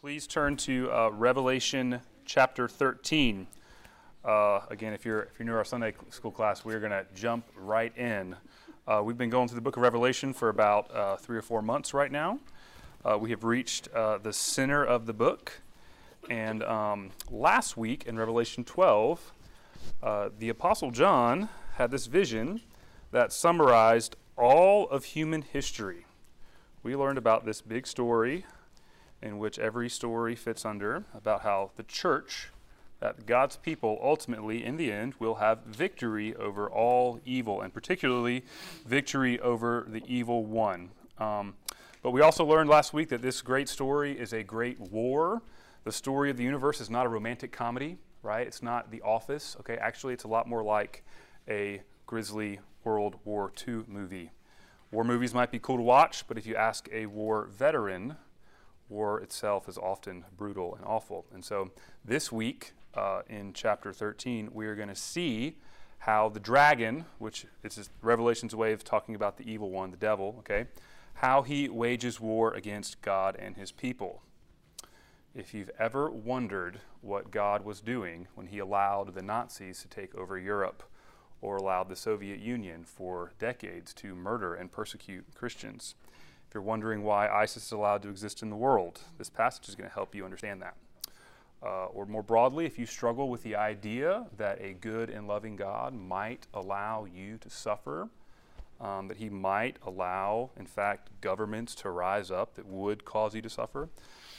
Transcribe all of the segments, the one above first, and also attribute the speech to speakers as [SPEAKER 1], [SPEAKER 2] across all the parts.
[SPEAKER 1] please turn to uh, Revelation chapter 13. Uh, again, if you're if you're new to our Sunday school class, we're going to jump right in. Uh, we've been going through the book of Revelation for about uh, three or four months right now. Uh, we have reached uh, the center of the book, and um, last week in Revelation 12, the Apostle John had this vision that summarized all of human history. We learned about this big story in which every story fits under about how the church, that God's people ultimately, in the end, will have victory over all evil, and particularly victory over the evil one. Um, but we also learned last week that this great story is a great war. The story of the universe is not a romantic comedy, right? It's not The Office, okay? Actually, it's a lot more like a grisly World War II movie. War movies might be cool to watch, but if you ask a war veteran, war itself is often brutal and awful. And so this week uh, in chapter 13, we are going to see how the dragon, which is Revelation's way of talking about the evil one, the devil, okay, how he wages war against God and his people. If you've ever wondered what God was doing when he allowed the Nazis to take over Europe or allowed the Soviet Union for decades to murder and persecute Christians, you're wondering why ISIS is allowed to exist in the world, this passage is going to help you understand that. Uh, or more broadly, if you struggle with the idea that a good and loving God might allow you to suffer, um, that He might allow, in fact, governments to rise up that would cause you to suffer,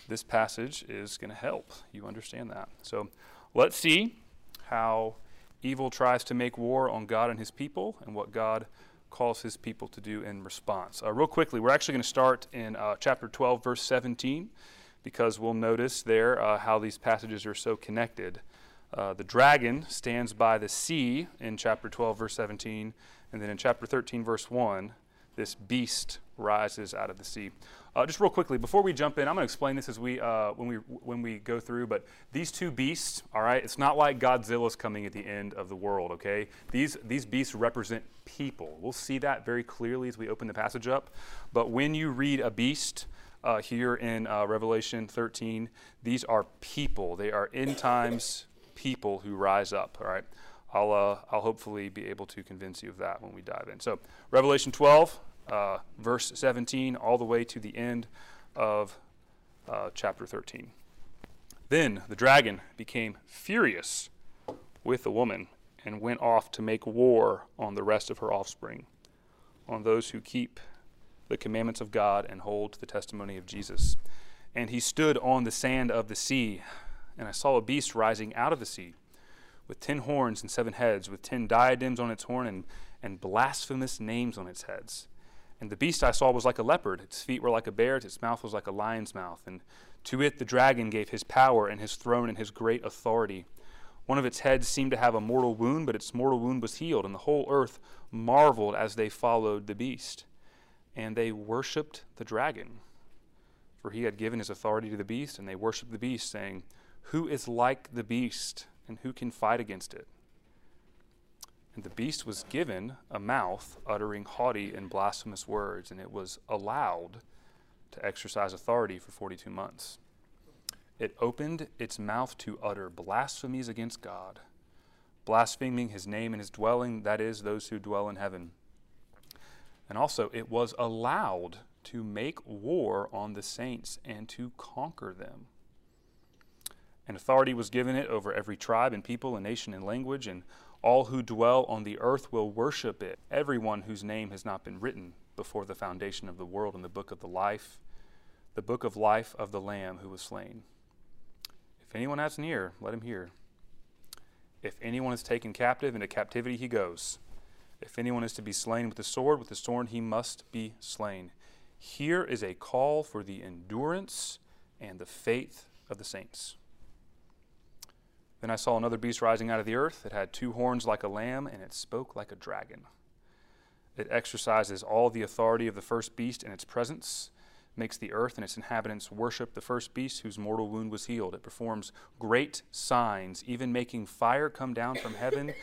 [SPEAKER 1] this passage is going to help you understand that. So let's see how evil tries to make war on God and His people and what God calls his people to do in response. Uh, real quickly, we're actually going to start in uh, chapter 12, verse 17, because we'll notice there uh, how these passages are so connected. Uh, the dragon stands by the sea in chapter 12, verse 17, and then in chapter 13, verse 1, this beast rises out of the sea. Uh, just real quickly, before we jump in, I'm going to explain this as we uh, when we when we go through. But these two beasts, all right, it's not like Godzilla's coming at the end of the world. Okay, these these beasts represent people. We'll see that very clearly as we open the passage up. But when you read a beast. Uh, here in uh, Revelation 13, these are people. They are end times people who rise up. All right, I'll uh, I'll hopefully be able to convince you of that when we dive in. So Revelation 12, uh, verse 17 all the way to the end of uh, chapter 13. Then the dragon became furious with the woman and went off to make war on the rest of her offspring, on those who keep the commandments of God and hold to the testimony of Jesus. And he stood on the sand of the sea, and I saw a beast rising out of the sea, with ten horns and seven heads, with ten diadems on its horn and, and blasphemous names on its heads. And the beast I saw was like a leopard. Its feet were like a bear's, its mouth was like a lion's mouth. And to it the dragon gave his power and his throne and his great authority. One of its heads seemed to have a mortal wound, but its mortal wound was healed, and the whole earth marveled as they followed the beast. And they worshipped the dragon, for he had given his authority to the beast, and they worshipped the beast, saying, Who is like the beast, and who can fight against it? And the beast was given a mouth uttering haughty and blasphemous words, and it was allowed to exercise authority for 42 months. It opened its mouth to utter blasphemies against God, blaspheming his name and his dwelling, that is, those who dwell in heaven. And also, it was allowed to make war on the saints and to conquer them. And authority was given it over every tribe and people and nation and language, and all who dwell on the earth will worship it, everyone whose name has not been written before the foundation of the world in the book of the life, the book of life of the Lamb who was slain. If anyone has an ear, let him hear. If anyone is taken captive, into captivity he goes. If anyone is to be slain with the sword, with the sword he must be slain. Here is a call for the endurance and the faith of the saints. Then I saw another beast rising out of the earth. It had two horns like a lamb, and it spoke like a dragon. It exercises all the authority of the first beast in its presence, makes the earth and its inhabitants worship the first beast whose mortal wound was healed. It performs great signs, even making fire come down from heaven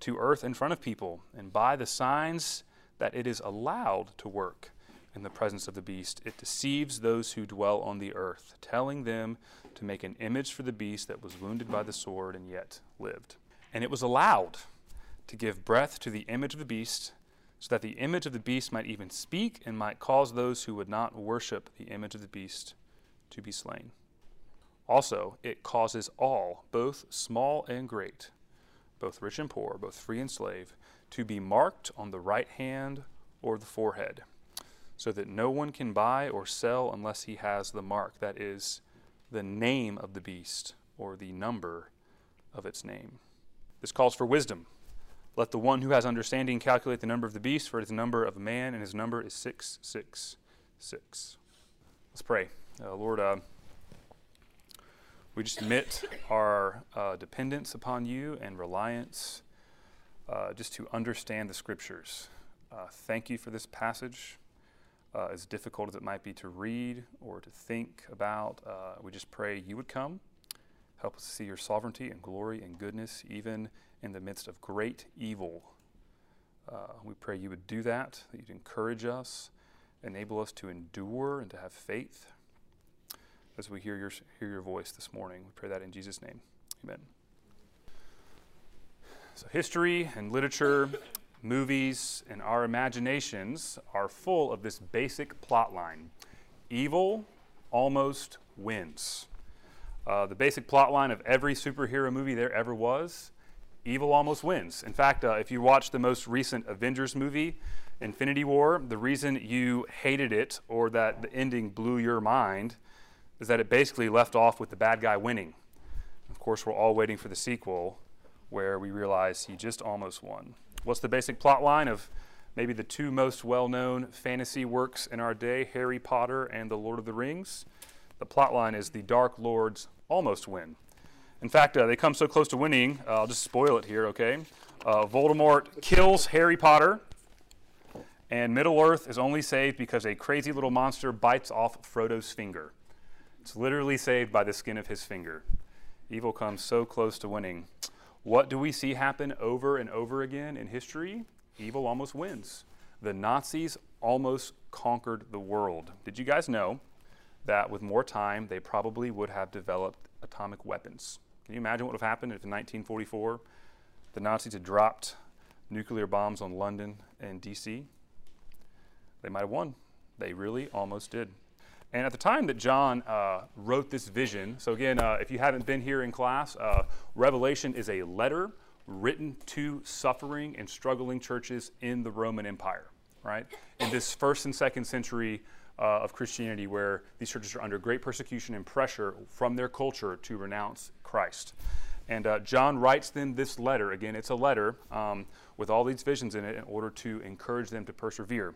[SPEAKER 1] to earth in front of people. And by the signs that it is allowed to work, in the presence of the beast. It deceives those who dwell on the earth, telling them to make an image for the beast that was wounded by the sword and yet lived. And it was allowed to give breath to the image of the beast, so that the image of the beast might even speak and might cause those who would not worship the image of the beast to be slain. Also, it causes all, both small and great, both rich and poor, both free and slave, to be marked on the right hand or the forehead, so that no one can buy or sell unless he has the mark, that is, the name of the beast or the number of its name. This calls for wisdom. Let the one who has understanding calculate the number of the beast, for it is the number of a man, and his number is 666. Let's pray. Uh, Lord, uh, we just admit our uh, dependence upon you and reliance uh, just to understand the scriptures. Uh, thank you for this passage. Uh, as difficult as it might be to read or to think about, uh, we just pray you would come, help us see your sovereignty and glory and goodness, even in the midst of great evil. Uh, we pray you would do that, that you'd encourage us, enable us to endure and to have faith as we hear your, hear your voice this morning. We pray that in Jesus' name. Amen. So, history and literature, movies, and our imaginations are full of this basic plot line evil almost wins. Uh, the basic plot line of every superhero movie there ever was evil almost wins. In fact, uh, if you watch the most recent Avengers movie, Infinity War, the reason you hated it or that the ending blew your mind is that it basically left off with the bad guy winning. Of course, we're all waiting for the sequel where we realize he just almost won. What's the basic plot line of maybe the two most well known fantasy works in our day, Harry Potter and The Lord of the Rings? The plot line is the Dark Lords almost win. In fact, uh, they come so close to winning, uh, I'll just spoil it here, okay? Uh, Voldemort kills Harry Potter, and Middle Earth is only saved because a crazy little monster bites off Frodo's finger. It's literally saved by the skin of his finger. Evil comes so close to winning. What do we see happen over and over again in history? Evil almost wins. The Nazis almost conquered the world. Did you guys know that with more time, they probably would have developed atomic weapons? Can you imagine what would have happened if in 1944 the Nazis had dropped nuclear bombs on London and DC? They might have won. They really almost did. And at the time that John uh, wrote this vision, so again, uh, if you haven't been here in class, uh, Revelation is a letter written to suffering and struggling churches in the Roman Empire, right? In this first and second century uh, of Christianity, where these churches are under great persecution and pressure from their culture to renounce Christ. And uh, John writes them this letter. Again, it's a letter um, with all these visions in it in order to encourage them to persevere.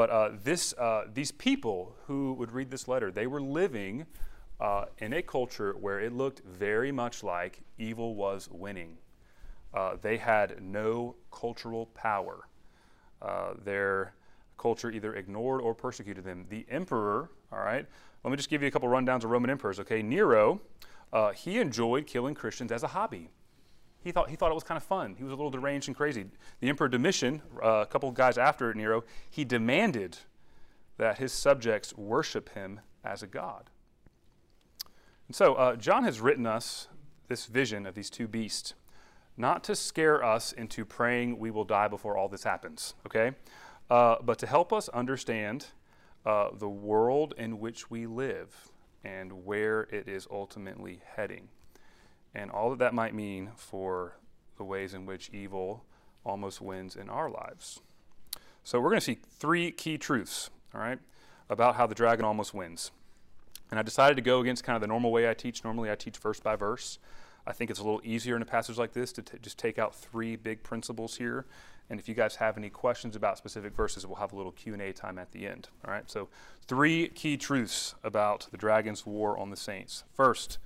[SPEAKER 1] But uh, this, uh, these people who would read this letter, they were living uh, in a culture where it looked very much like evil was winning. Uh, they had no cultural power. Uh, their culture either ignored or persecuted them. The emperor, all right, let me just give you a couple rundowns of Roman emperors, okay? Nero, uh, he enjoyed killing Christians as a hobby. He thought, he thought it was kind of fun. He was a little deranged and crazy. The Emperor Domitian, uh, a couple of guys after Nero, he demanded that his subjects worship him as a god. And so, uh, John has written us this vision of these two beasts, not to scare us into praying we will die before all this happens, okay? Uh, but to help us understand uh, the world in which we live and where it is ultimately heading and all that that might mean for the ways in which evil almost wins in our lives. So we're going to see three key truths, all right, about how the dragon almost wins. And I decided to go against kind of the normal way I teach. Normally I teach verse by verse. I think it's a little easier in a passage like this to t- just take out three big principles here. And if you guys have any questions about specific verses, we'll have a little Q&A time at the end. All right. So, three key truths about the dragon's war on the saints. First,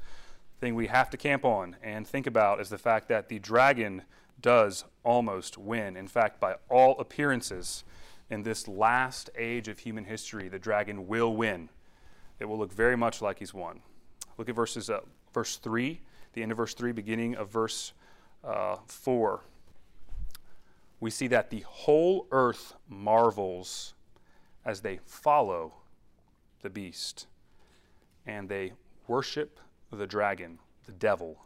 [SPEAKER 1] thing we have to camp on and think about is the fact that the dragon does almost win. In fact, by all appearances, in this last age of human history, the dragon will win. It will look very much like he's won. Look at verses, uh, verse 3, the end of verse 3, beginning of verse uh, 4. We see that the whole earth marvels as they follow the beast and they worship the dragon, the devil,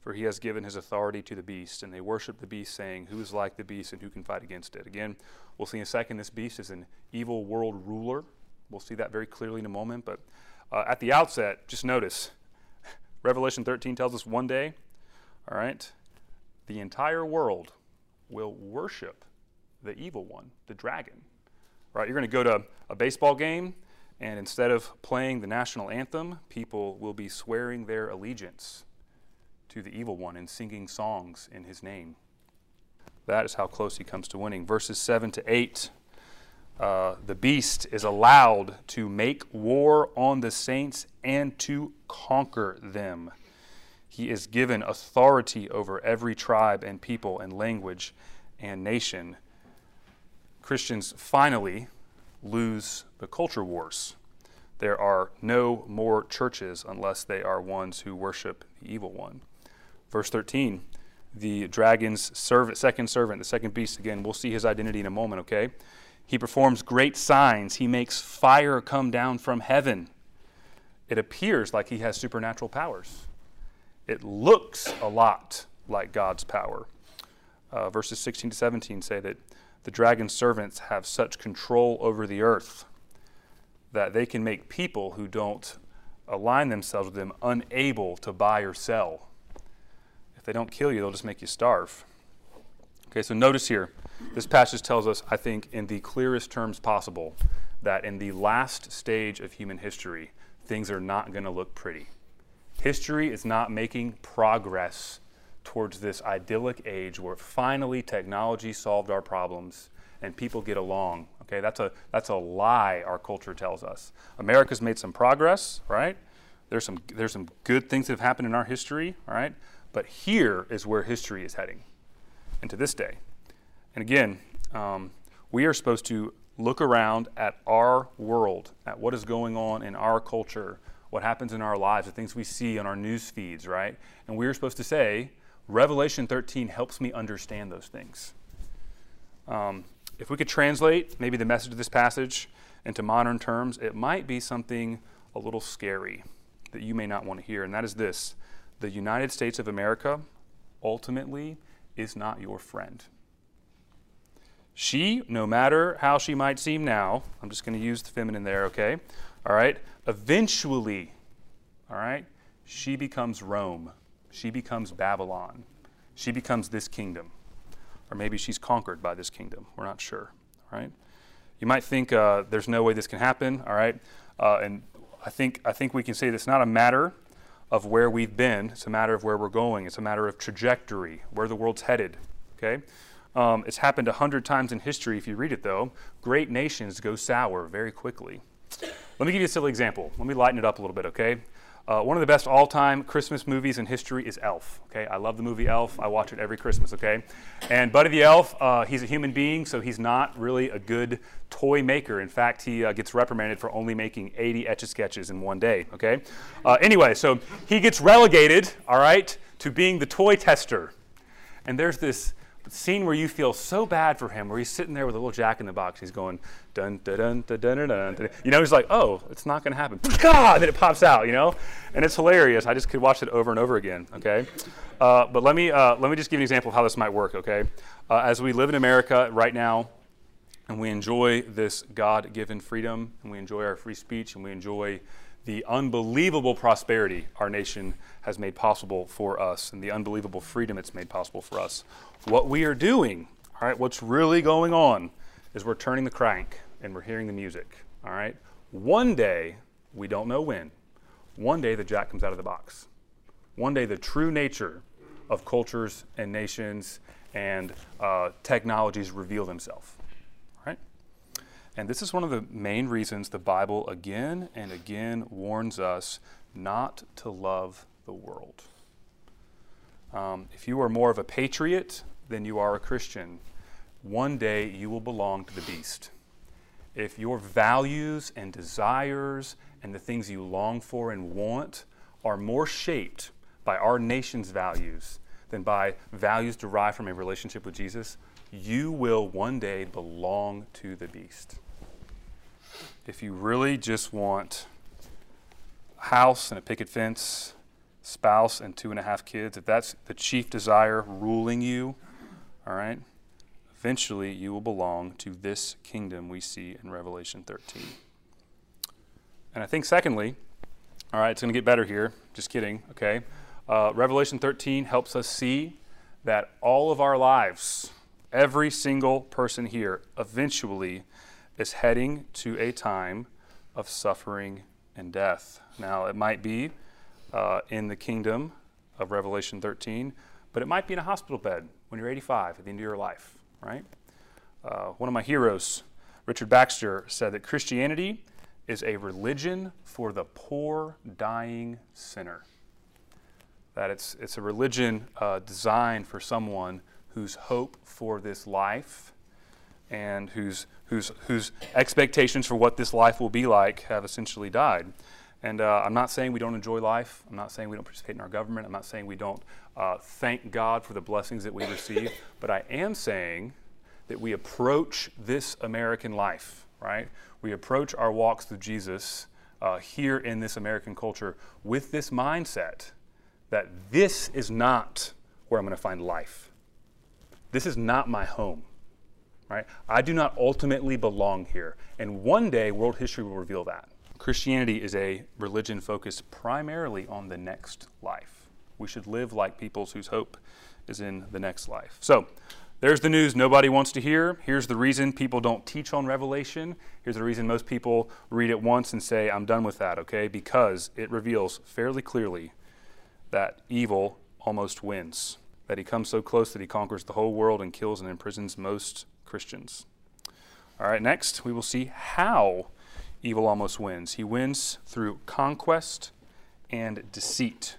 [SPEAKER 1] for he has given his authority to the beast, and they worship the beast, saying, Who is like the beast and who can fight against it? Again, we'll see in a second this beast is an evil world ruler. We'll see that very clearly in a moment, but uh, at the outset, just notice Revelation 13 tells us one day, all right, the entire world will worship the evil one, the dragon. Right? You're going to go to a baseball game, and instead of playing the national anthem, people will be swearing their allegiance to the evil one and singing songs in his name. That is how close he comes to winning. Verses 7 to 8 uh, the beast is allowed to make war on the saints and to conquer them. He is given authority over every tribe and people and language and nation. Christians finally lose the culture wars. There are no more churches unless they are ones who worship the evil one. Verse 13, the dragon's servant, second servant, the second beast, again, we'll see his identity in a moment, okay? He performs great signs. He makes fire come down from heaven. It appears like he has supernatural powers. It looks a lot like God's power. Uh, verses 16 to 17 say that the dragon's servants have such control over the earth that they can make people who don't align themselves with them unable to buy or sell. If they don't kill you, they'll just make you starve. Okay, so notice here, this passage tells us, I think, in the clearest terms possible, that in the last stage of human history, things are not going to look pretty. History is not making progress towards this idyllic age where finally technology solved our problems and people get along. Okay, that's a that's a lie our culture tells us. America's made some progress, right? There's some there's some good things that have happened in our history, right? But here is where history is heading, and to this day. And again, um, we are supposed to look around at our world, at what is going on in our culture, what happens in our lives, the things we see on our news feeds, right? And we're supposed to say, Revelation 13 helps me understand those things. Um, if we could translate maybe the message of this passage into modern terms, it might be something a little scary that you may not want to hear, and that is this the United States of America ultimately is not your friend. She, no matter how she might seem now, I'm just going to use the feminine there, okay? All right? Eventually, all right, she becomes Rome. She becomes Babylon. She becomes this kingdom or maybe she's conquered by this kingdom. We're not sure, right? You might think uh, there's no way this can happen, all right? Uh, and I think, I think we can say that it's not a matter of where we've been, it's a matter of where we're going, it's a matter of trajectory, where the world's headed, okay? Um, it's happened a hundred times in history if you read it, though. Great nations go sour very quickly. Let me give you a silly example. Let me lighten it up a little bit, okay? Uh, one of the best all-time Christmas movies in history is Elf. Okay, I love the movie Elf. I watch it every Christmas. Okay, and Buddy the Elf, uh, he's a human being, so he's not really a good toy maker. In fact, he uh, gets reprimanded for only making 80 etch a sketches in one day. Okay, uh, anyway, so he gets relegated, all right, to being the toy tester. And there's this scene where you feel so bad for him, where he's sitting there with a little jack in the box. He's going dun dun dun dun dun dun. dun. You know, he's like, oh, it's not going to happen. God, and then it pops out. You know, and it's hilarious. I just could watch it over and over again. Okay, uh, but let me uh, let me just give an example of how this might work. Okay, uh, as we live in America right now, and we enjoy this God-given freedom, and we enjoy our free speech, and we enjoy the unbelievable prosperity our nation has made possible for us and the unbelievable freedom it's made possible for us. What we are doing, all right, what's really going on is we're turning the crank and we're hearing the music, all right? One day, we don't know when, one day the jack comes out of the box. One day the true nature of cultures and nations and uh, technologies reveal themselves. And this is one of the main reasons the Bible again and again warns us not to love the world. Um, if you are more of a patriot than you are a Christian, one day you will belong to the beast. If your values and desires and the things you long for and want are more shaped by our nation's values than by values derived from a relationship with Jesus, you will one day belong to the beast. If you really just want a house and a picket fence, spouse and two and a half kids, if that's the chief desire ruling you, all right, eventually you will belong to this kingdom we see in Revelation 13. And I think, secondly, all right, it's going to get better here. Just kidding, okay? Uh, Revelation 13 helps us see that all of our lives, every single person here, eventually is heading to a time of suffering and death. Now, it might be uh, in the kingdom of Revelation 13, but it might be in a hospital bed when you're 85 at the end of your life, right? Uh, one of my heroes, Richard Baxter, said that Christianity is a religion for the poor, dying sinner. That it's, it's a religion uh, designed for someone whose hope for this life and whose, whose, whose expectations for what this life will be like have essentially died. And uh, I'm not saying we don't enjoy life. I'm not saying we don't participate in our government. I'm not saying we don't uh, thank God for the blessings that we receive. But I am saying that we approach this American life, right? We approach our walks with Jesus uh, here in this American culture with this mindset that this is not where I'm going to find life. This is not my home, right? I do not ultimately belong here. And one day, world history will reveal that. Christianity is a religion focused primarily on the next life. We should live like peoples whose hope is in the next life. So, there's the news nobody wants to hear. Here's the reason people don't teach on Revelation. Here's the reason most people read it once and say, I'm done with that, okay? Because it reveals fairly clearly that evil almost wins, that he comes so close that he conquers the whole world and kills and imprisons most Christians. All right, next we will see how evil almost wins. He wins through conquest and deceit.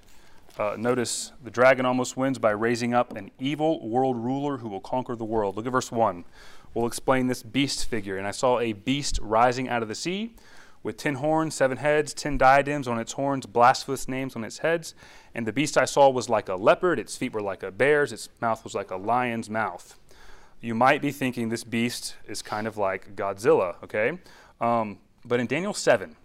[SPEAKER 1] Uh, notice the dragon almost wins by raising up an evil world ruler who will conquer the world. Look at verse 1. We'll explain this beast figure. And I saw a beast rising out of the sea with ten horns, seven heads, ten diadems on its horns, blasphemous names on its heads. And the beast I saw was like a leopard, its feet were like a bear's, its mouth was like a lion's mouth. You might be thinking this beast is kind of like Godzilla, okay? Um, but in Daniel 7,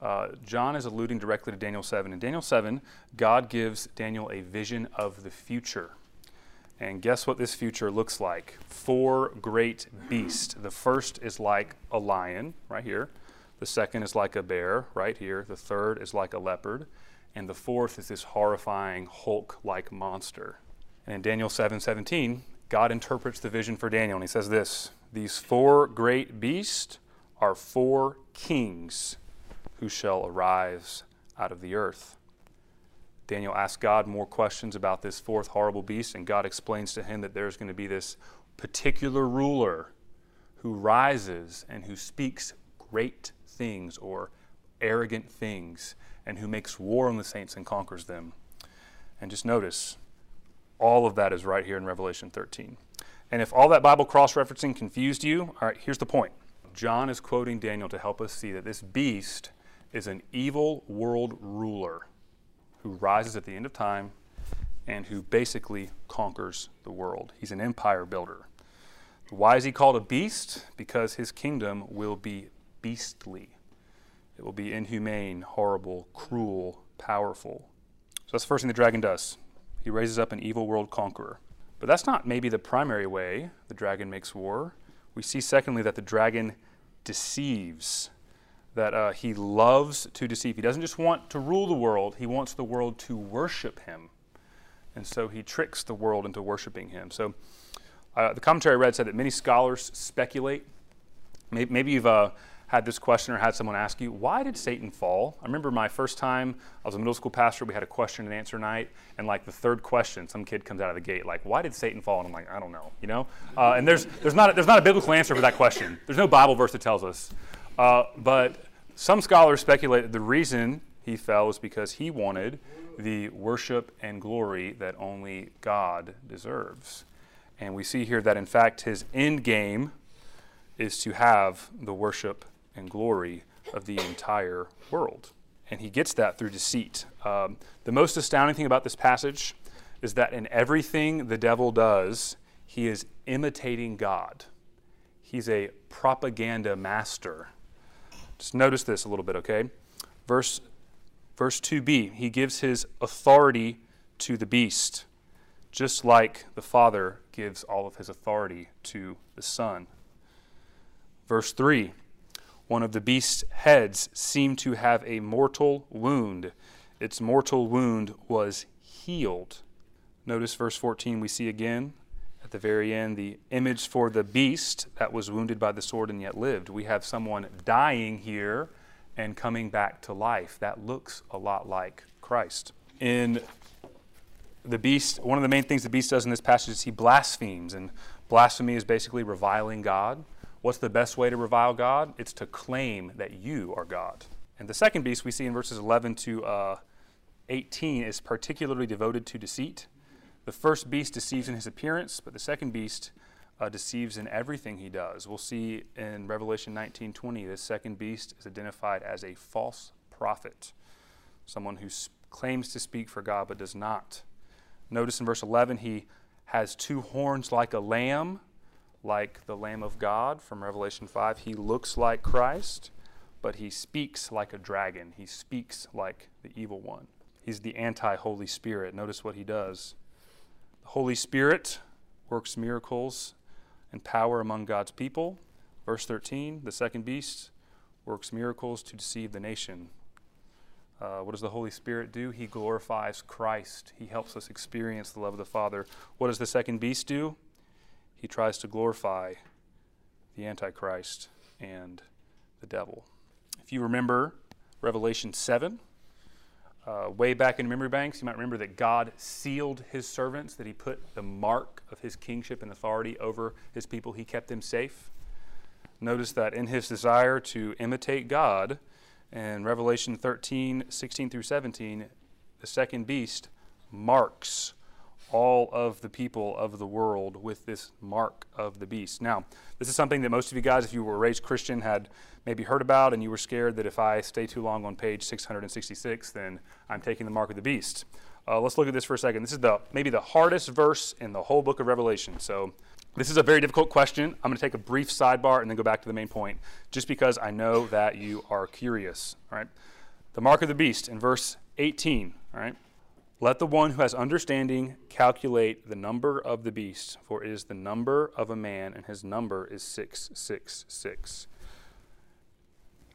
[SPEAKER 1] uh, John is alluding directly to Daniel 7. In Daniel 7, God gives Daniel a vision of the future. And guess what this future looks like? Four great beasts. The first is like a lion, right here. The second is like a bear, right here. The third is like a leopard. And the fourth is this horrifying Hulk like monster. And in Daniel 7 17, God interprets the vision for Daniel, and he says this These four great beasts are four kings who shall arise out of the earth. Daniel asks God more questions about this fourth horrible beast, and God explains to him that there's going to be this particular ruler who rises and who speaks great things or arrogant things and who makes war on the saints and conquers them. And just notice, all of that is right here in Revelation 13. And if all that Bible cross referencing confused you, all right, here's the point. John is quoting Daniel to help us see that this beast is an evil world ruler who rises at the end of time and who basically conquers the world. He's an empire builder. Why is he called a beast? Because his kingdom will be beastly. It will be inhumane, horrible, cruel, powerful. So that's the first thing the dragon does. He raises up an evil world conqueror. But that's not maybe the primary way the dragon makes war. We see, secondly, that the dragon deceives, that uh, he loves to deceive. He doesn't just want to rule the world, he wants the world to worship him. And so he tricks the world into worshiping him. So uh, the commentary I read said that many scholars speculate. Maybe, maybe you've uh, had this question or had someone ask you, why did Satan fall? I remember my first time, I was a middle school pastor, we had a question and answer night, and like the third question, some kid comes out of the gate, like, why did Satan fall? And I'm like, I don't know, you know? Uh, and there's, there's, not a, there's not a biblical answer for that question. There's no Bible verse that tells us. Uh, but some scholars speculate that the reason he fell was because he wanted the worship and glory that only God deserves. And we see here that, in fact, his end game is to have the worship and glory of the entire world. And he gets that through deceit. Um, the most astounding thing about this passage is that in everything the devil does, he is imitating God. He's a propaganda master. Just notice this a little bit, okay? Verse, verse 2b, he gives his authority to the beast, just like the Father gives all of his authority to the Son. Verse 3 One of the beast's heads seemed to have a mortal wound. Its mortal wound was healed. Notice verse 14, we see again at the very end the image for the beast that was wounded by the sword and yet lived. We have someone dying here and coming back to life. That looks a lot like Christ. In the beast, one of the main things the beast does in this passage is he blasphemes, and blasphemy is basically reviling God. What's the best way to revile God? It's to claim that you are God. And the second beast we see in verses 11 to uh, 18 is particularly devoted to deceit. The first beast deceives in his appearance, but the second beast uh, deceives in everything he does. We'll see in Revelation 19:20, this second beast is identified as a false prophet, someone who claims to speak for God but does not. Notice in verse 11, he has two horns like a lamb, like the Lamb of God from Revelation 5. He looks like Christ, but he speaks like a dragon. He speaks like the evil one. He's the anti Holy Spirit. Notice what he does. The Holy Spirit works miracles and power among God's people. Verse 13, the second beast works miracles to deceive the nation. Uh, what does the Holy Spirit do? He glorifies Christ. He helps us experience the love of the Father. What does the second beast do? He tries to glorify the Antichrist and the devil. If you remember Revelation 7, uh, way back in memory banks, you might remember that God sealed his servants, that he put the mark of his kingship and authority over his people. He kept them safe. Notice that in his desire to imitate God, in Revelation 13, 16 through 17, the second beast marks all of the people of the world with this mark of the beast. Now, this is something that most of you guys, if you were raised Christian, had maybe heard about, and you were scared that if I stay too long on page 666, then I'm taking the mark of the beast. Uh, let's look at this for a second. This is the maybe the hardest verse in the whole book of Revelation. So, this is a very difficult question. I'm going to take a brief sidebar and then go back to the main point, just because I know that you are curious. All right, the mark of the beast in verse 18. All right. Let the one who has understanding calculate the number of the beast, for it is the number of a man, and his number is 666.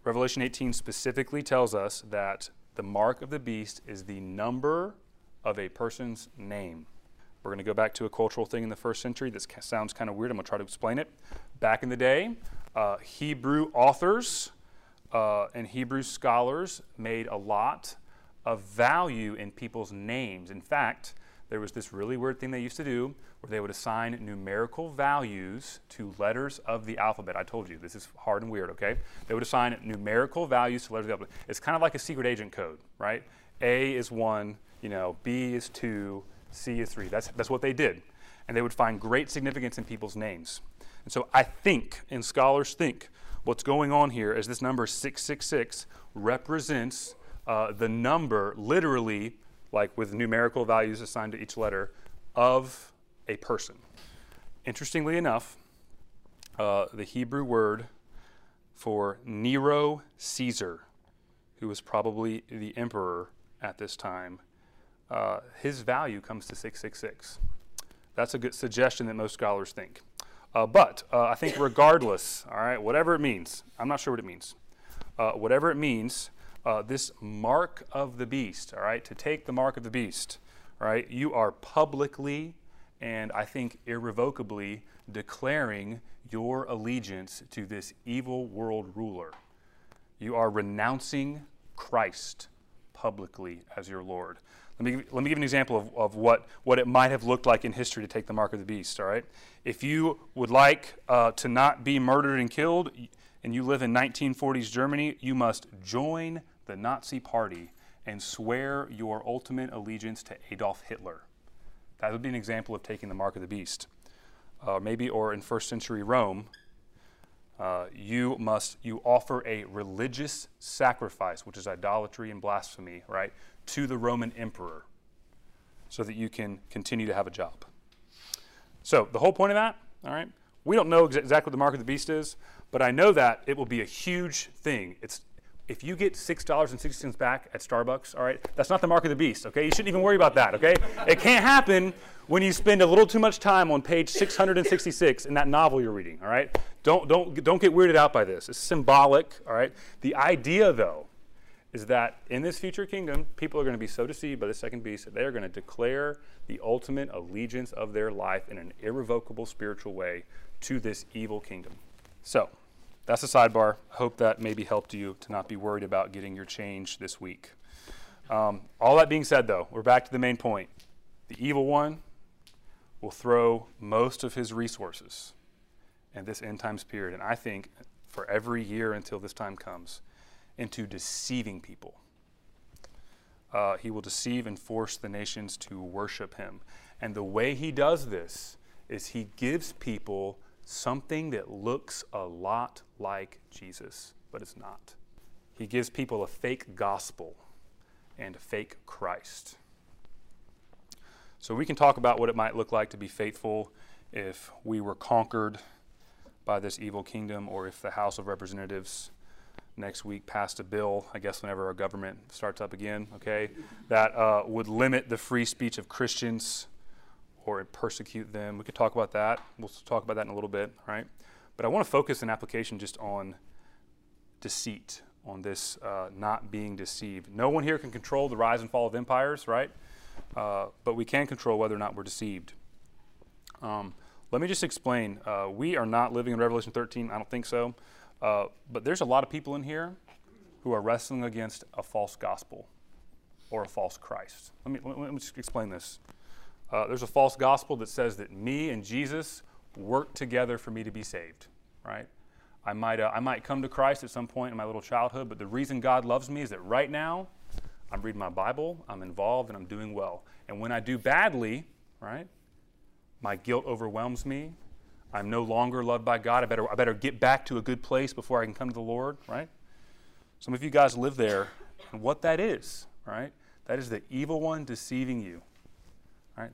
[SPEAKER 1] Revelation 18 specifically tells us that the mark of the beast is the number of a person's name. We're going to go back to a cultural thing in the first century that sounds kind of weird. I'm going to try to explain it. Back in the day, uh, Hebrew authors uh, and Hebrew scholars made a lot of value in people's names. In fact, there was this really weird thing they used to do where they would assign numerical values to letters of the alphabet. I told you, this is hard and weird, okay? They would assign numerical values to letters of the alphabet. It's kind of like a secret agent code, right? A is one, you know, B is two, C is three. That's, that's what they did. And they would find great significance in people's names. And so I think, and scholars think, what's going on here is this number 666 represents uh, the number, literally, like with numerical values assigned to each letter, of a person. Interestingly enough, uh, the Hebrew word for Nero Caesar, who was probably the emperor at this time, uh, his value comes to 666. That's a good suggestion that most scholars think. Uh, but uh, I think, regardless, all right, whatever it means, I'm not sure what it means. Uh, whatever it means, uh, this mark of the beast, all right, to take the mark of the beast, all right, you are publicly and I think irrevocably declaring your allegiance to this evil world ruler. You are renouncing Christ publicly as your Lord. Let me, let me give an example of, of what, what it might have looked like in history to take the mark of the beast, all right? If you would like uh, to not be murdered and killed, and you live in 1940s Germany, you must join the Nazi Party and swear your ultimate allegiance to Adolf Hitler. That would be an example of taking the mark of the beast. Uh, maybe, or in first century Rome, uh, you must you offer a religious sacrifice, which is idolatry and blasphemy, right, to the Roman emperor, so that you can continue to have a job. So the whole point of that, all right, we don't know ex- exactly what the mark of the beast is, but I know that it will be a huge thing. It's if you get six dollars and sixty cents back at Starbucks, all right, that's not the mark of the beast. Okay, you shouldn't even worry about that. Okay, it can't happen when you spend a little too much time on page 666 in that novel you're reading. All right, don't don't don't get weirded out by this. It's symbolic. All right, the idea though is that in this future kingdom, people are going to be so deceived by the second beast that they are going to declare the ultimate allegiance of their life in an irrevocable spiritual way to this evil kingdom. So that's a sidebar. Hope that maybe helped you to not be worried about getting your change this week. Um, all that being said, though, we're back to the main point. The evil one will throw most of his resources in this end times period, and I think for every year until this time comes, into deceiving people. Uh, he will deceive and force the nations to worship him. And the way he does this is he gives people something that looks a lot like Jesus, but it's not. He gives people a fake gospel and a fake Christ. So we can talk about what it might look like to be faithful if we were conquered by this evil kingdom or if the House of Representatives next week passed a bill, I guess whenever our government starts up again, okay, that uh, would limit the free speech of Christians or persecute them. We could talk about that. We'll talk about that in a little bit, right? But I want to focus an application just on deceit, on this uh, not being deceived. No one here can control the rise and fall of empires, right? Uh, but we can control whether or not we're deceived. Um, let me just explain. Uh, we are not living in Revelation 13. I don't think so. Uh, but there's a lot of people in here who are wrestling against a false gospel or a false Christ. Let me, let me just explain this. Uh, there's a false gospel that says that me and Jesus work together for me to be saved, right? I might, uh, I might come to Christ at some point in my little childhood, but the reason God loves me is that right now I'm reading my Bible, I'm involved, and I'm doing well. And when I do badly, right, my guilt overwhelms me. I'm no longer loved by God. I better, I better get back to a good place before I can come to the Lord, right? Some of you guys live there, and what that is, right? That is the evil one deceiving you.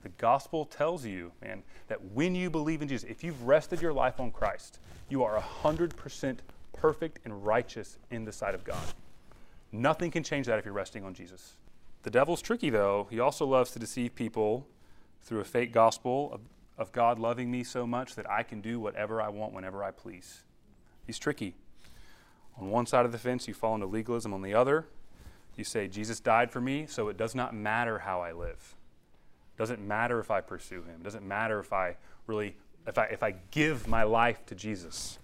[SPEAKER 1] The gospel tells you, man, that when you believe in Jesus, if you've rested your life on Christ, you are 100% perfect and righteous in the sight of God. Nothing can change that if you're resting on Jesus. The devil's tricky, though. He also loves to deceive people through a fake gospel of, of God loving me so much that I can do whatever I want whenever I please. He's tricky. On one side of the fence, you fall into legalism. On the other, you say, Jesus died for me, so it does not matter how I live. Doesn't matter if I pursue him. Doesn't matter if I really if I if I give my life to Jesus.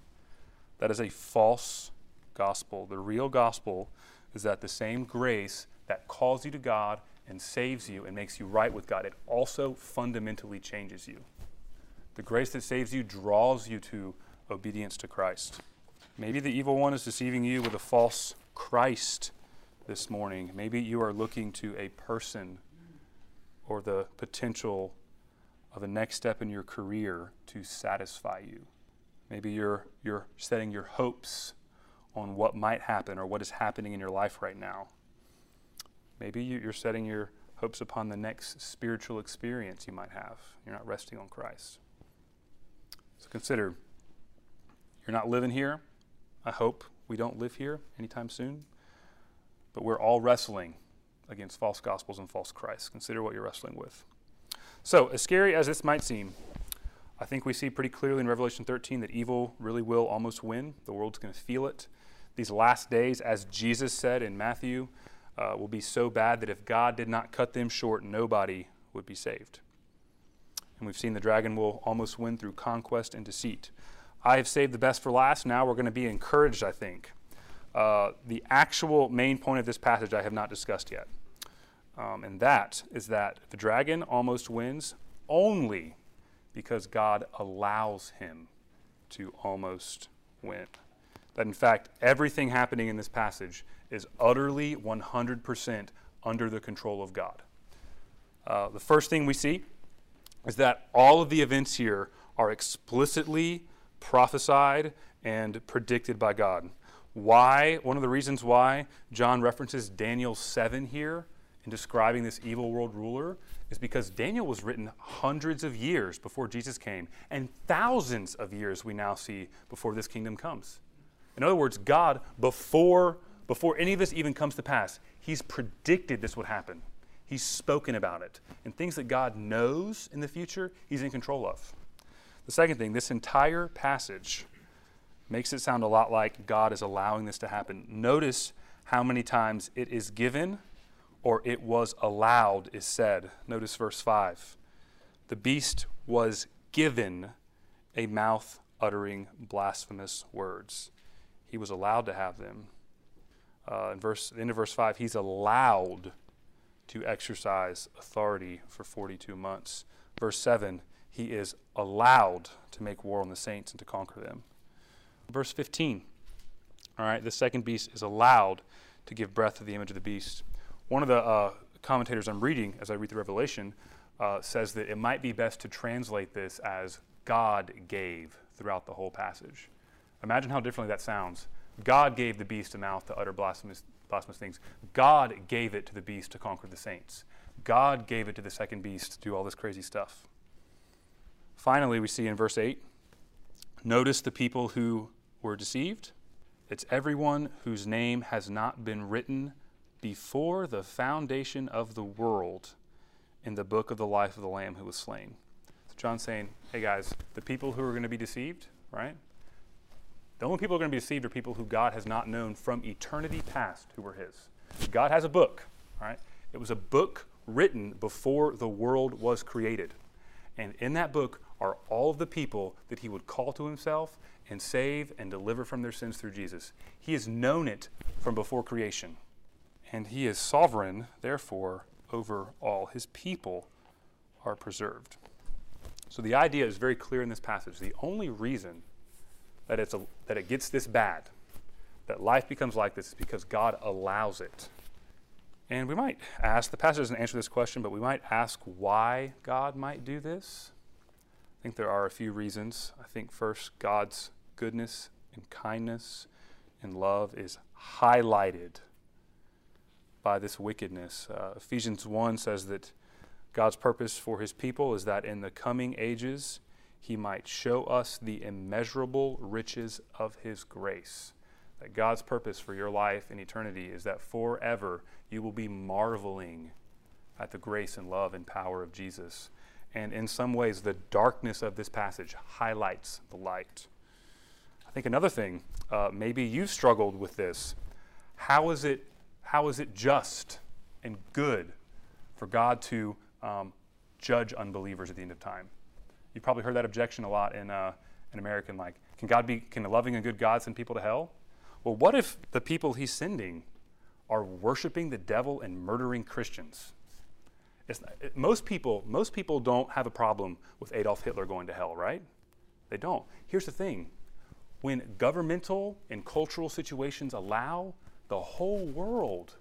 [SPEAKER 1] That is a false gospel. The real gospel is that the same grace that calls you to God and saves you and makes you right with God, it also fundamentally changes you. The grace that saves you draws you to obedience to Christ. Maybe the evil one is deceiving you with a false Christ this morning. Maybe you are looking to a person or the potential of a next step in your career to satisfy you. Maybe you're, you're setting your hopes on what might happen or what is happening in your life right now. Maybe you're setting your hopes upon the next spiritual experience you might have. You're not resting on Christ. So consider you're not living here. I hope we don't live here anytime soon. But we're all wrestling against false gospels and false Christs. Consider what you're wrestling with. So, as scary as this might seem, I think we see pretty clearly in Revelation 13 that evil really will almost win. The world's going to feel it. These last days, as Jesus said in Matthew, uh, will be so bad that if God did not cut them short, nobody would be saved. And we've seen the dragon will almost win through conquest and deceit. I have saved the best for last. Now we're going to be encouraged, I think, uh, the actual main point of this passage I have not discussed yet. Um, and that is that the dragon almost wins only because God allows him to almost win. That in fact, everything happening in this passage is utterly 100% under the control of God. Uh, the first thing we see is that all of the events here are explicitly prophesied and predicted by God. Why? One of the reasons why John references Daniel 7 here in describing this evil world ruler is because Daniel was written hundreds of years before Jesus came, and thousands of years we now see before this kingdom comes. In other words, God, before, before any of this even comes to pass, He's predicted this would happen. He's spoken about it. And things that God knows in the future, He's in control of. The second thing, this entire passage makes it sound a lot like God is allowing this to happen. Notice how many times it is given or it was allowed is said. Notice verse 5. The beast was given a mouth uttering blasphemous words. He was allowed to have them. Uh, in verse, end of verse 5, he's allowed to exercise authority for 42 months. Verse 7, he is allowed to make war on the saints and to conquer them. Verse 15, all right, the second beast is allowed to give breath to the image of the beast. One of the uh, commentators I'm reading as I read the Revelation uh, says that it might be best to translate this as God gave throughout the whole passage. Imagine how differently that sounds. God gave the beast a mouth to utter blasphemous, blasphemous things. God gave it to the beast to conquer the saints. God gave it to the second beast to do all this crazy stuff. Finally, we see in verse 8 notice the people who were deceived. It's everyone whose name has not been written before the foundation of the world in the book of the life of the Lamb who was slain. So John's saying, hey guys, the people who are going to be deceived, right? The only people who are going to be deceived are people who God has not known from eternity past who were his. God has a book, right? It was a book written before the world was created. And in that book are all of the people that he would call to himself and save and deliver from their sins through Jesus. He has known it from before creation and he is sovereign, therefore, over all. His people are preserved. So the idea is very clear in this passage. The only reason that, it's a, that it gets this bad, that life becomes like this, is because God allows it. And we might ask, the passage doesn't answer this question, but we might ask why God might do this. I think there are a few reasons. I think first, God's goodness and kindness and love is highlighted by this wickedness. Uh, Ephesians 1 says that God's purpose for his people is that in the coming ages he might show us the immeasurable riches of his grace. That God's purpose for your life in eternity is that forever you will be marveling at the grace and love and power of Jesus. And in some ways, the darkness of this passage highlights the light. I think another thing, uh, maybe you've struggled with this. How is it how is it just and good for God to um, judge unbelievers at the end of time? You've probably heard that objection a lot in, uh, in American, like, can God be, can a loving and good God send people to hell? Well, what if the people he's sending are worshiping the devil and murdering Christians? It, most people, most people don't have a problem with Adolf Hitler going to hell, right? They don't. Here's the thing: when governmental and cultural situations allow, the whole world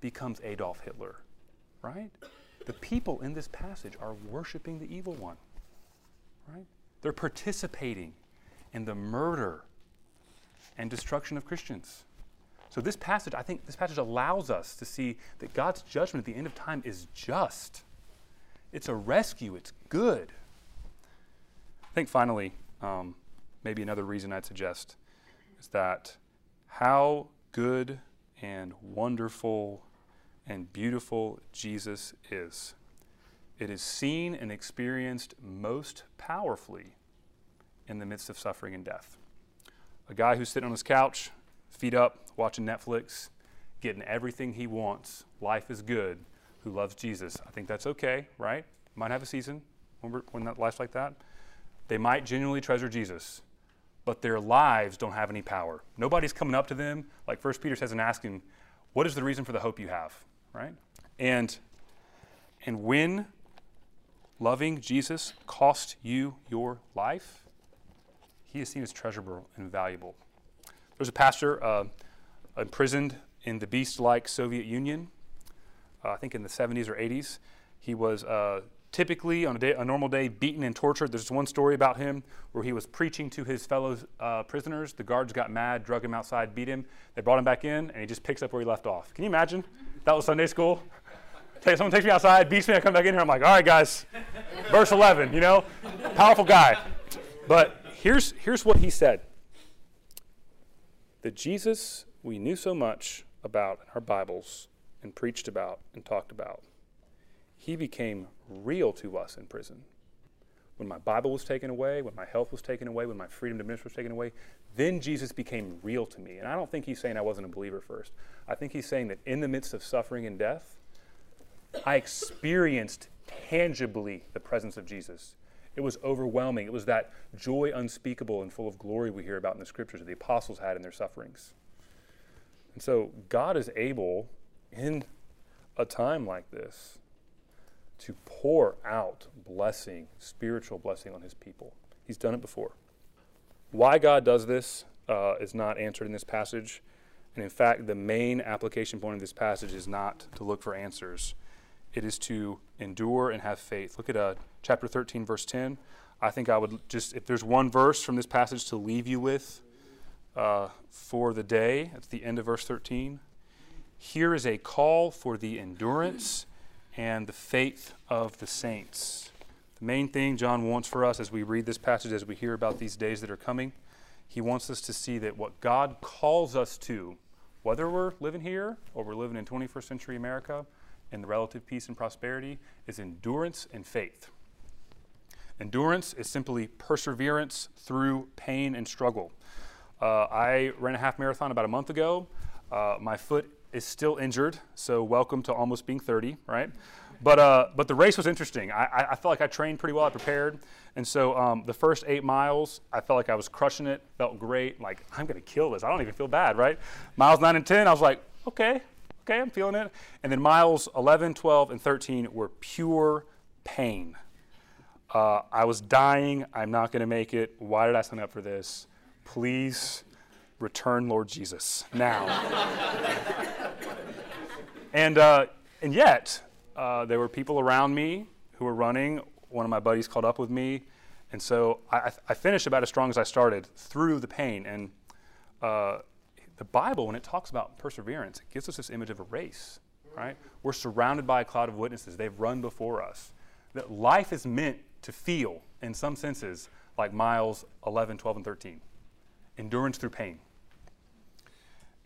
[SPEAKER 1] becomes Adolf Hitler, right? The people in this passage are worshiping the evil one, right? They're participating in the murder and destruction of Christians. So this passage, I think this passage allows us to see that God's judgment at the end of time is just. It's a rescue, it's good. I think finally, um, maybe another reason I'd suggest is that how good and wonderful and beautiful Jesus is. It is seen and experienced most powerfully in the midst of suffering and death. A guy who's sitting on his couch, feet up, watching Netflix, getting everything he wants, life is good, who loves Jesus. I think that's okay, right? Might have a season when, when that life's like that. They might genuinely treasure Jesus but their lives don't have any power. Nobody's coming up to them, like First Peter says, and asking, What is the reason for the hope you have? Right? And and when loving Jesus cost you your life, he is seen as treasurable and valuable. There's a pastor uh, imprisoned in the beast like Soviet Union, uh, I think in the 70s or 80s. He was uh, typically on a, day, a, normal day beaten and tortured. There's one story about him where he was preaching to his fellow uh, prisoners. The guards got mad, drug him outside, beat him. They brought him back in, and he just picks up where he left off. Can you imagine? That was Sunday school. someone takes me outside, beats me, I come back in here, I'm like, all right, guys, verse 11, you know, powerful guy. But here's, here's what he said that Jesus, we knew so much about in our Bibles and preached about and talked about, he became real to us in prison. When my Bible was taken away, when my health was taken away, when my freedom to minister was taken away, then Jesus became real to me. And I don't think he's saying I wasn't a believer first. I think he's saying that in the midst of suffering and death, I experienced tangibly the presence of Jesus. It was overwhelming. It was that joy unspeakable and full of glory we hear about in the scriptures that the apostles had in their sufferings. And so God is able, in a time like this, to pour out blessing, spiritual blessing on his people. He's done it before. Why God does this uh, is not answered in this passage. And in fact, the main application point of this passage is not to look for answers, it is to endure and have faith. Look at uh, chapter 13, verse 10. I think I would just, if there's one verse from this passage to leave you with uh, for the day, at the end of verse 13. Here is a call for the endurance and the faith of the saints. The main thing John wants for us as we read this passage, as we hear about these days that are coming, he wants us to see that what God calls us to, whether we're living here or we're living in 21st century America, in the relative peace and prosperity is endurance and faith. Endurance is simply perseverance through pain and struggle. Uh, I ran a half marathon about a month ago. Uh, my foot is still injured, so welcome to almost being 30, right? But, uh, but the race was interesting. I, I, felt like I trained pretty well, I prepared. And so um, the first eight miles, I felt like I was crushing it, felt great. Like, I'm to kill this. I don't even feel bad, right? Miles nine and 10, I was like, okay, Okay, I'm feeling it. And then miles 11, 12, and 13 were pure pain. Uh, I was dying. I'm not going to make it. Why did I sign up for this? Please return, Lord Jesus, now. and, uh, and yet, uh, there were people around me who were running. One of my buddies called up with me. And so I, I finished about as strong as I started through the pain. And uh, the Bible, when it talks about perseverance, it gives us this image of a race, right? We're surrounded by a cloud of witnesses. They've run before us. That life is meant to feel, in some senses, like miles 11, 12, and 13 endurance through pain.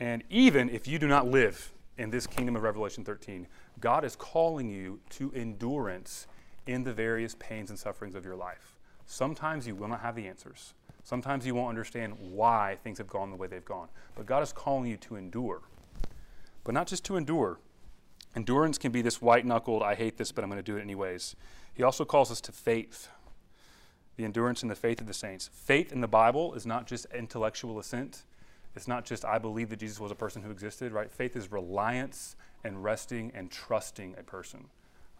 [SPEAKER 1] And even if you do not live in this kingdom of Revelation 13, God is calling you to endurance in the various pains and sufferings of your life. Sometimes you will not have the answers. Sometimes you won't understand why things have gone the way they've gone. But God is calling you to endure. But not just to endure. Endurance can be this white knuckled, I hate this, but I'm going to do it anyways. He also calls us to faith the endurance and the faith of the saints. Faith in the Bible is not just intellectual assent. It's not just I believe that Jesus was a person who existed, right? Faith is reliance and resting and trusting a person.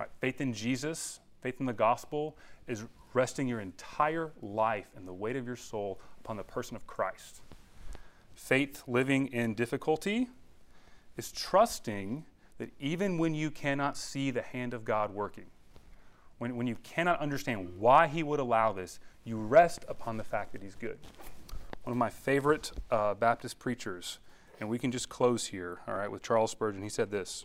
[SPEAKER 1] Right? Faith in Jesus, faith in the gospel is resting your entire life and the weight of your soul upon the person of Christ. Faith living in difficulty is trusting that even when you cannot see the hand of God working, when, when you cannot understand why He would allow this, you rest upon the fact that He's good. One of my favorite uh, Baptist preachers, and we can just close here, all right, with Charles Spurgeon, he said this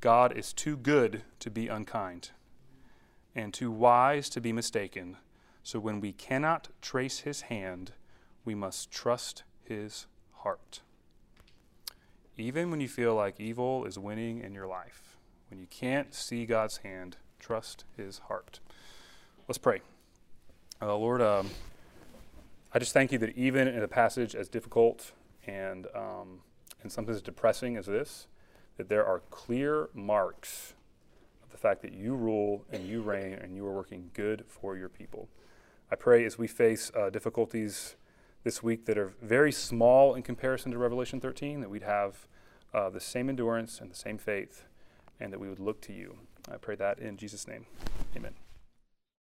[SPEAKER 1] God is too good to be unkind and too wise to be mistaken. So when we cannot trace his hand, we must trust his heart. Even when you feel like evil is winning in your life, when you can't see God's hand, trust his heart. Let's pray. Uh, Lord, um, I just thank you that even in a passage as difficult and, um, and something as depressing as this, that there are clear marks the fact that you rule and you reign and you are working good for your people. I pray as we face uh, difficulties this week that are very small in comparison to Revelation 13, that we'd have uh, the same endurance and the same faith, and that we would look to you. I pray that in Jesus' name. Amen.